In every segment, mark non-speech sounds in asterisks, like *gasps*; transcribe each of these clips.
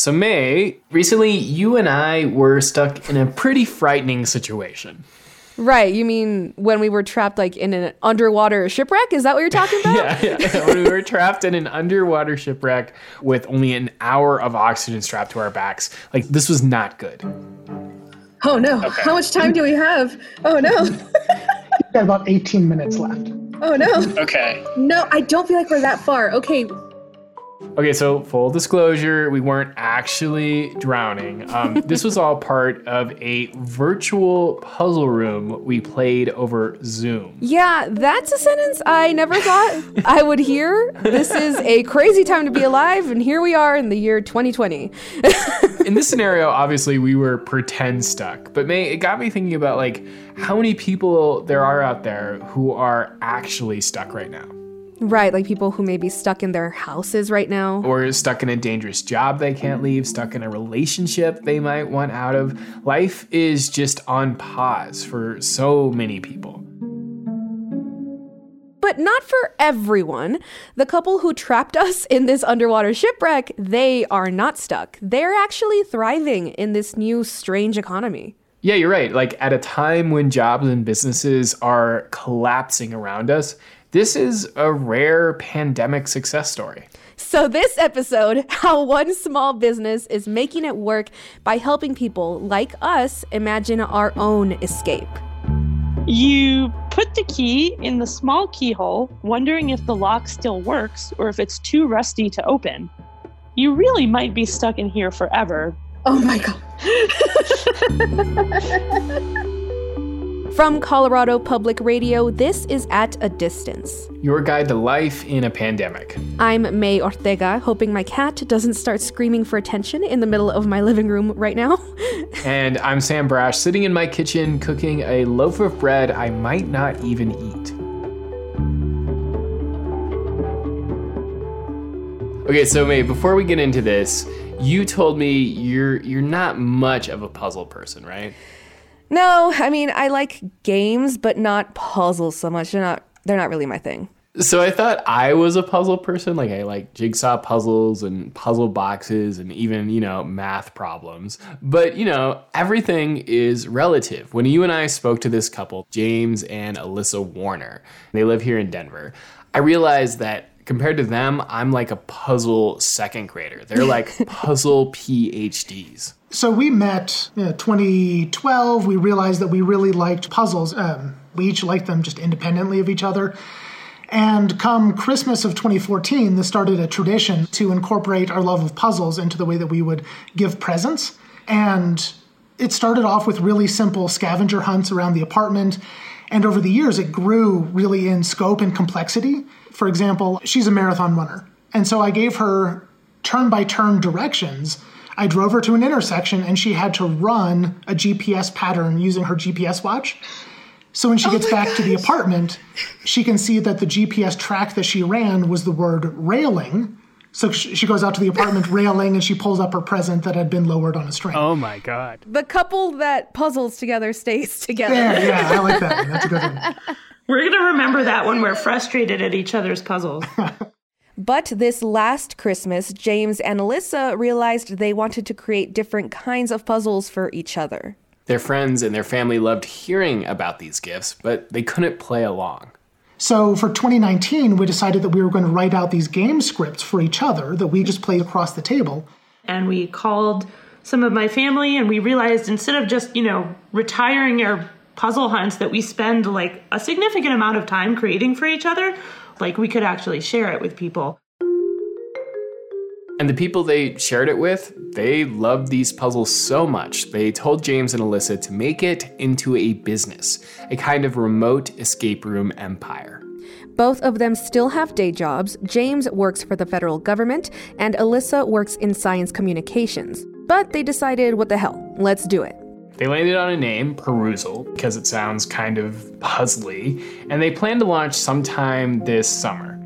So, May, recently you and I were stuck in a pretty frightening situation. Right. You mean when we were trapped like in an underwater shipwreck? Is that what you're talking *laughs* about? yeah, yeah. when we were trapped in an underwater shipwreck with only an hour of oxygen strapped to our backs. Like, this was not good. Oh no. Okay. How much time do we have? Oh no. *laughs* We've got about 18 minutes left. Oh no. Okay. No, I don't feel like we're that far. Okay, Okay, so full disclosure, we weren't actually drowning. Um, *laughs* this was all part of a virtual puzzle room we played over Zoom. Yeah, that's a sentence I never thought I would hear. This is a crazy time to be alive, and here we are in the year 2020. *laughs* in this scenario, obviously, we were pretend stuck, but May, it got me thinking about like how many people there are out there who are actually stuck right now. Right, like people who may be stuck in their houses right now. Or stuck in a dangerous job they can't mm-hmm. leave, stuck in a relationship they might want out of. Life is just on pause for so many people. But not for everyone. The couple who trapped *laughs* us in this underwater shipwreck, they are not stuck. They're actually thriving in this new strange economy. Yeah, you're right. Like at a time when jobs and businesses are collapsing around us, this is a rare pandemic success story. So, this episode, *laughs* how one small business is making it work by helping people like us imagine our own escape. You put the key in the small keyhole, wondering if the lock still works or if it's too rusty to open. You really might be stuck in here forever. Oh my God. *laughs* From Colorado Public Radio, this is At a Distance. Your guide to life in a pandemic. I'm May Ortega, hoping my cat doesn't start screaming for attention in the middle of my living room right now. *laughs* and I'm Sam Brasch, sitting in my kitchen cooking a loaf of bread I might not even eat. Okay, so May, before we get into this, you told me you're you're not much of a puzzle person, right? No, I mean I like games, but not puzzles so much. They're not they're not really my thing. So I thought I was a puzzle person. Like I like jigsaw puzzles and puzzle boxes and even, you know, math problems. But, you know, everything is relative. When you and I spoke to this couple, James and Elyssa Warner, they live here in Denver, I realized that compared to them, I'm like a puzzle second grader. They're like *laughs* puzzle PhDs. So we met in 2012. We realized that we really liked puzzles. Um, we each liked them just independently of each other. And come Christmas of 2014, this started a tradition to incorporate our love of puzzles into the way that we would give presents. And it started off with really simple scavenger hunts around the apartment. And over the years, it grew really in scope and complexity. For example, she's a marathon runner. And so I gave her turn by turn directions I drove her to an intersection and she had to run a GPS pattern using her GPS watch. So when she oh gets back gosh. to the apartment, she can see that the GPS track that she ran was the word railing. So she goes out to the apartment *laughs* railing and she pulls up her present that had been lowered on a string. Oh my God. The couple that puzzles together stays together. Yeah, yeah, I like that. That's a good *laughs* one. We're going to remember that when we're frustrated at each other's puzzles. *laughs* But this last Christmas, James and Elyssa realized they wanted to create different kinds of puzzles for each other. Their friends and their family loved hearing about these gifts, but they couldn't play along. So for 2019, we decided that we were going to write out these game scripts for each other that we just played across the table. And we called some of my family and we realized instead of just, you know, retiring our puzzle hunts that we spend like a significant amount of time creating for each other, like we could actually share it with people. And the people they shared it with, they loved these puzzles so much, they told James and Elyssa to make it into a business, a kind of remote escape room empire. Both of them still have day jobs. James works for the federal government, and Elyssa works in science communications. But they decided, what the hell, let's do it. They landed on a name, Paruzal, because it sounds kind of puzzly, and they plan to launch sometime this summer.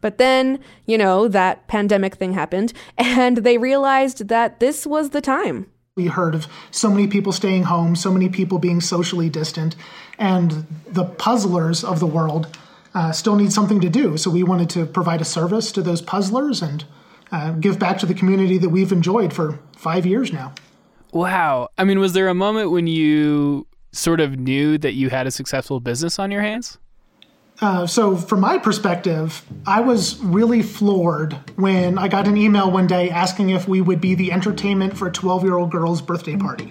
But then, you know, that pandemic thing happened, *laughs* and they realized that this was the time. We heard of so many people staying home, so many people being socially distant, and the puzzlers of the world uh, still need something to do. So we wanted to provide a service to those puzzlers and uh, give back to the community that we've enjoyed for five years now. Wow. I mean, was there a moment when you sort of knew that you had a successful business on your hands? Uh, so, from my perspective, I was really floored when I got an email one day asking if we would be the entertainment for a 12 year old girl's birthday party.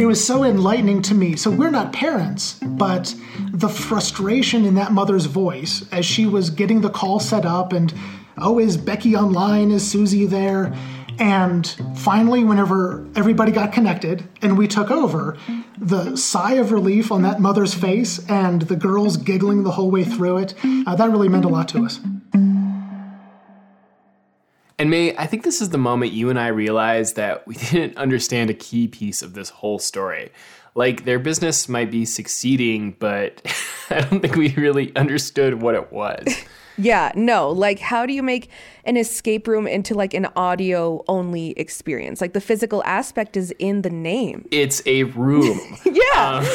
It was so enlightening to me. So, we're not parents, but the frustration in that mother's voice as she was getting the call set up and, oh, is Becky online? Is Susie there? And finally, whenever everybody got connected and we took over, the sigh of relief on that mother's face and the girls giggling the whole way through it, uh, that really meant a lot to us. And May, I think this is the moment you and I realized that we *laughs* didn't understand a key piece of this whole story. Like, their business might be succeeding, but *laughs* I don't think we really understood what it was. Yeah, no. Like, how do you make an escape room into like an audio only experience? Like, the physical aspect is in the name. It's a room. *laughs* yeah. Um,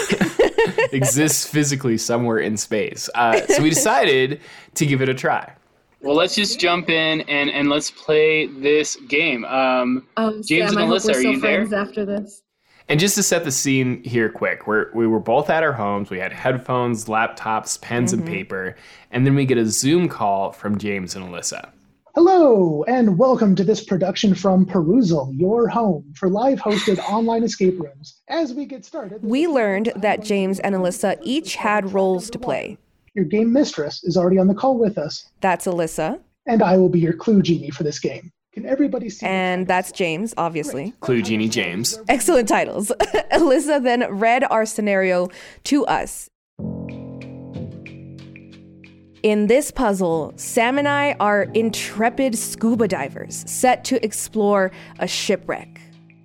*laughs* exists physically somewhere in space. Uh, so we decided to give it a try. Well, let's just jump in and, and let's play this game. Um, Um, James Sam, and I hope Elyssa, we're are still you there? friends after this. And just to set the scene here quick, we're, we were both at our homes. We had headphones, laptops, pens, and mm-hmm. paper. And then we get a Zoom call from James and Elyssa. Hello, and welcome to this production from Paruzal, your home for live hosted *laughs* online escape rooms. As we get started, We learned that James and Elyssa each had roles to play. Your game mistress is already on the call with us, That's Alyssa, and I will be your clue genie for this game. Can everybody see? and that's James, obviously. Clue Genie James. Excellent titles. *laughs* Elyssa then read our scenario to us. In this puzzle, Sam and I are intrepid scuba divers set to explore a shipwreck.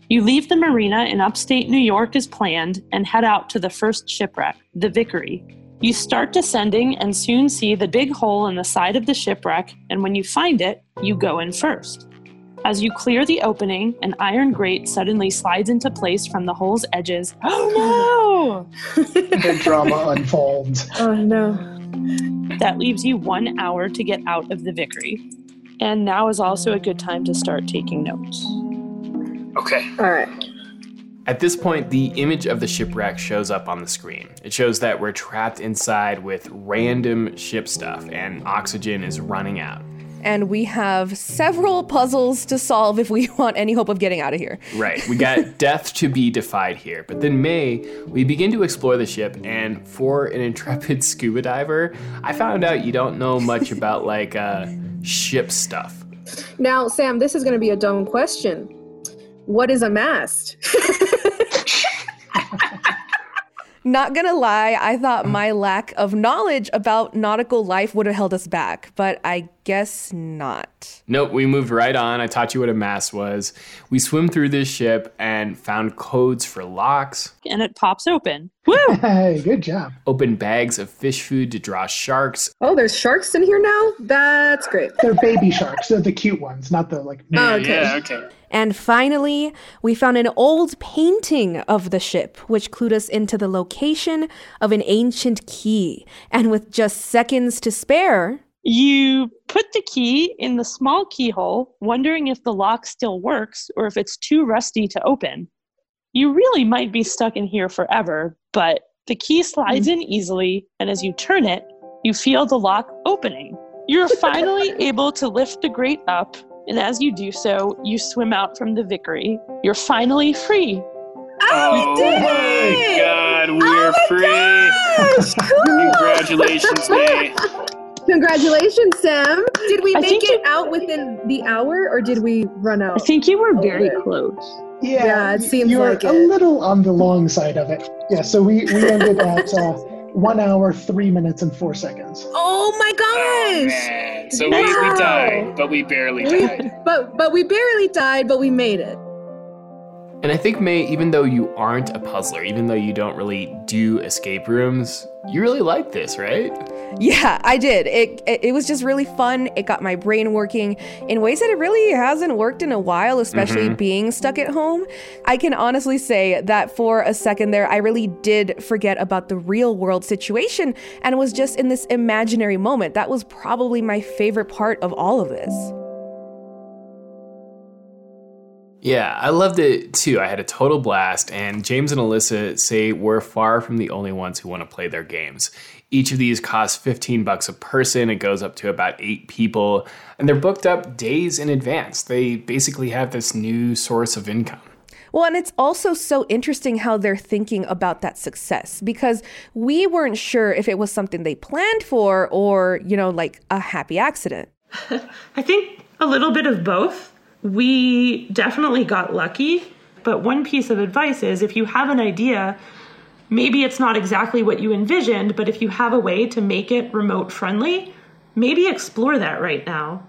You leave the marina in upstate New York as planned and head out to the first shipwreck, the Vickery. You start descending and soon see the big hole in the side of the shipwreck, and when you find it, you go in first. As you clear the opening, an iron grate suddenly slides into place from the hole's edges. Oh *gasps* *gasps* no! the drama *laughs* unfolds. Oh no. no! That leaves you one hour to get out of the Vickery. And now is also a good time to start taking notes. Okay. All right. At this point, the image of the shipwreck shows up on the screen. It shows that we're trapped inside with random ship stuff and oxygen is running out. And we have several puzzles to solve if we *laughs* want any hope of getting out of here. Right, we got *laughs* death to be defied here. But then, May, we begin to explore the ship, and for an intrepid *laughs* scuba diver, I found out you don't know much about like uh, ship stuff. Now, Sam, this is going to be a dumb question. What is a mast? Not gonna lie, I thought my lack of knowledge about nautical life would have held us back, but I guess not. Nope, we moved right on. I taught you what a mass was. We swim through this ship and found codes for locks, And it pops open. *laughs* Woo! Hey, good job. open bags of fish food to draw sharks, oh, there's sharks in here now? That's great. They're baby sharks. They're the cute ones, not the like. Oh, okay. Yeah, okay. And finally, we found an old painting of the ship, which clued us into the location of an ancient key. And with just seconds to spare, You put the key in the small keyhole, wondering if the lock still works or if it's too rusty to open. You really might be stuck in here forever, but the key slides in easily, and as you turn it, you feel the lock opening. You're *laughs* finally able to lift the grate up, and as you do so, you swim out from the Vickery. You're finally free. Oh did my it! god, we're oh free! *laughs* Congratulations, May. *laughs* Congratulations, Sam. Did we I make it you- out within the hour or did we run out? I think you were very Okay. close. Yeah, Yeah, it seems you're like a it. little on the long side of it. Yeah, so we, we ended at uh, one hour, three minutes, and four seconds. Oh my Oh, gosh! man. So we, we died, but we barely We- died. but but we barely died, but we made it. And I think, May, even though you aren't a puzzler, even though you don't really do escape rooms, you really like this, right? Yeah, I did. It, it, it was just really fun. It got my brain working in ways that it really hasn't worked in a while, especially mm-hmm. being stuck at home. I can honestly say that for a second there, I really did forget about the real world situation and was just in this imaginary moment. That was probably my favorite part of all of this. Yeah, I loved it too. I had a total blast, and James and Elyssa say we're far from the only ones who want to play their games. Each of these costs 15 bucks a person. It goes up to about 8 people, and they're booked up days in advance. They basically have this new source of income. Well, and it's also so interesting how they're thinking about that success because we weren't sure if it was something they planned for or, you know, like a happy accident. *laughs* I think a little bit of both. We definitely got lucky, but one piece of advice is if you have an idea, maybe it's not exactly what you envisioned, but if you have a way to make it remote friendly, maybe explore that right now.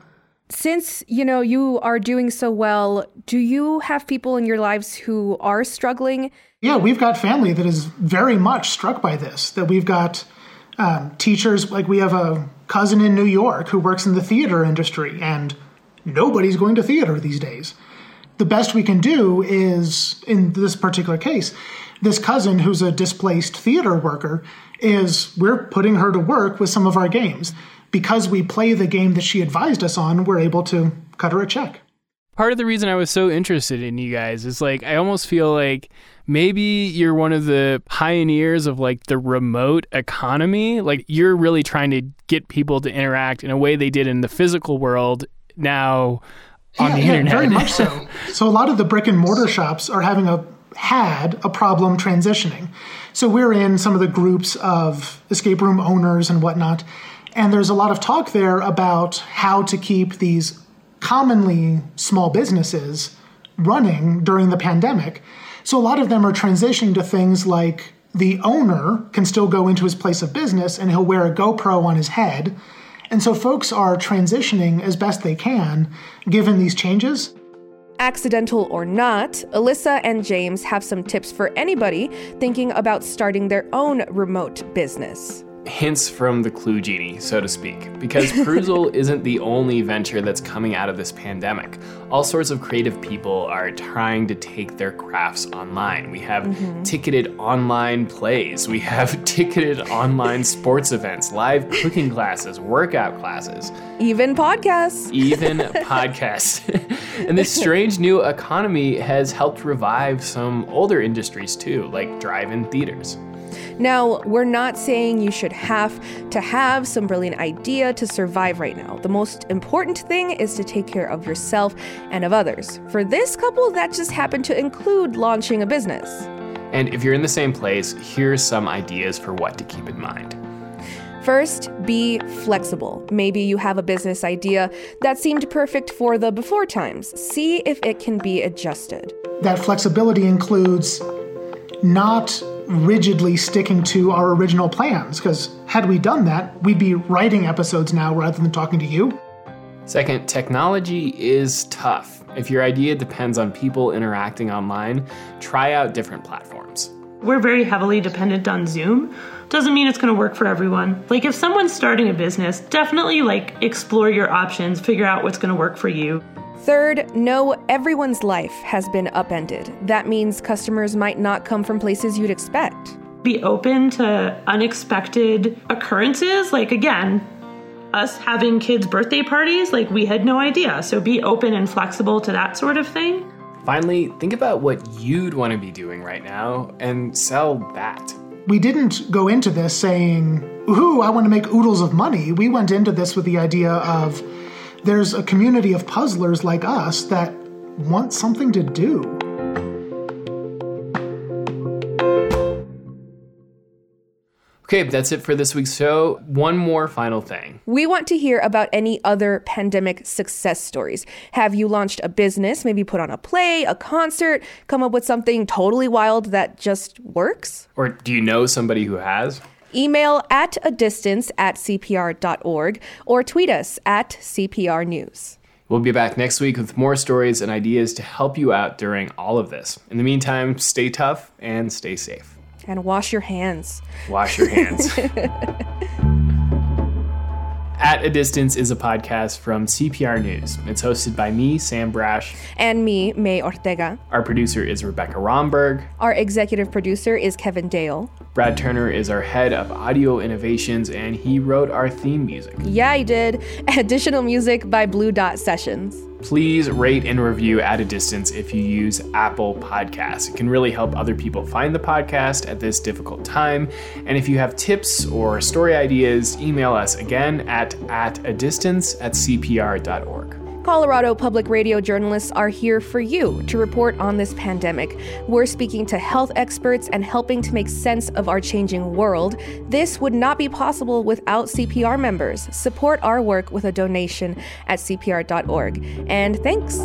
Since, you know, you are doing so well, do you have people in your lives who are struggling? Yeah, we've got family that is very much struck by this. That we've got um, teachers, like we have a cousin in New York who works in the theater industry, and nobody's going to theater these days. The best we can do is, in this particular case, this cousin who's a displaced theater worker is we're putting her to work with some of our games. Because we play the game that she advised us on, we're able to cut her a check. Part of the reason I was so interested in you guys is like I almost feel like maybe you're one of the pioneers of like the remote economy. Like you're really trying to get people to interact in a way they did in the physical world now on yeah, the yeah, internet. very much so. *laughs* so a lot of the brick and mortar shops are having a had a problem transitioning. So we're in some of the groups of escape room owners and whatnot, and there's a lot of talk there about how to keep these commonly small businesses running during the pandemic. So a lot of them are transitioning to things like the owner can still go into his place of business and he'll wear a GoPro on his head. And so folks are transitioning as best they can given these changes. Accidental or not, Elyssa and James have some tips for anybody thinking about starting their own remote business. Hints from the clue genie, so to speak, because *laughs* Paruzal isn't the only venture that's coming out of this pandemic. All sorts of creative people are trying to take their crafts online. We have mm-hmm. ticketed online plays, we have *laughs* ticketed online sports events, live cooking classes, workout classes, Even podcasts. even *laughs* podcasts. and this strange new economy has helped revive some older industries too, like drive in theaters. Now, we're not saying you should have to have some brilliant idea to survive right now. The most important thing is to take care of yourself and of others. For this couple, that just happened to include launching a business. And if you're in the same place, here's some ideas for what to keep in mind. First, be flexible. Maybe you have a business idea that seemed perfect for the before times. See if it can be adjusted. That flexibility includes not rigidly sticking to our original plans, because had we done that, we'd be writing episodes now rather than talking to you. Second, technology is tough. If your idea depends on people interacting online, try out different platforms. We're very heavily dependent on Zoom. Doesn't mean it's going to work for everyone. Like if someone's starting a business, definitely like explore your options, figure out what's going to work for you. Third, know everyone's life has been upended. That means customers might not come from places you'd expect. Be open to unexpected occurrences. Like again, us having kids' birthday parties, like we had no idea. So be open and flexible to that sort of thing. Finally, think about what you'd want to be doing right now and sell that. We didn't go into this saying, ooh, I want to make oodles of money. We went into this with the idea of there's a community of puzzlers like us that want something to do. Okay, that's it for this week's show. One more final thing. We want to hear about any other pandemic success stories. Have you launched a business, maybe put on a play, a concert, come up with something totally wild that just works? Or do you know somebody who has? Email at a distance at cpr.org or tweet us at CPR News. We'll be back next week with more stories and ideas to help you out during all of this. In the meantime, stay tough and stay safe. And wash your hands. Wash your hands. *laughs* At a Distance is a podcast from CPR News. It's hosted by me, Sam Brasch. And me, May Ortega. Our producer is Rebecca Romberg. Our executive producer is Kevin Dale. Brad Turner is our head of audio innovations, and he wrote our theme music. Yeah, he did. *laughs* Additional music by Blue Dot Sessions. Please rate and review At a Distance if you use Apple Podcasts. It can really help other people find the podcast at this difficult time. And if you have tips or story ideas, email us again at at a distance at cpr.org. Colorado public radio journalists are here for you to report on this pandemic. We're speaking to health experts and helping to make sense of our changing world. This would not be possible without CPR members. Support our work with a donation at cpr.org. And thanks.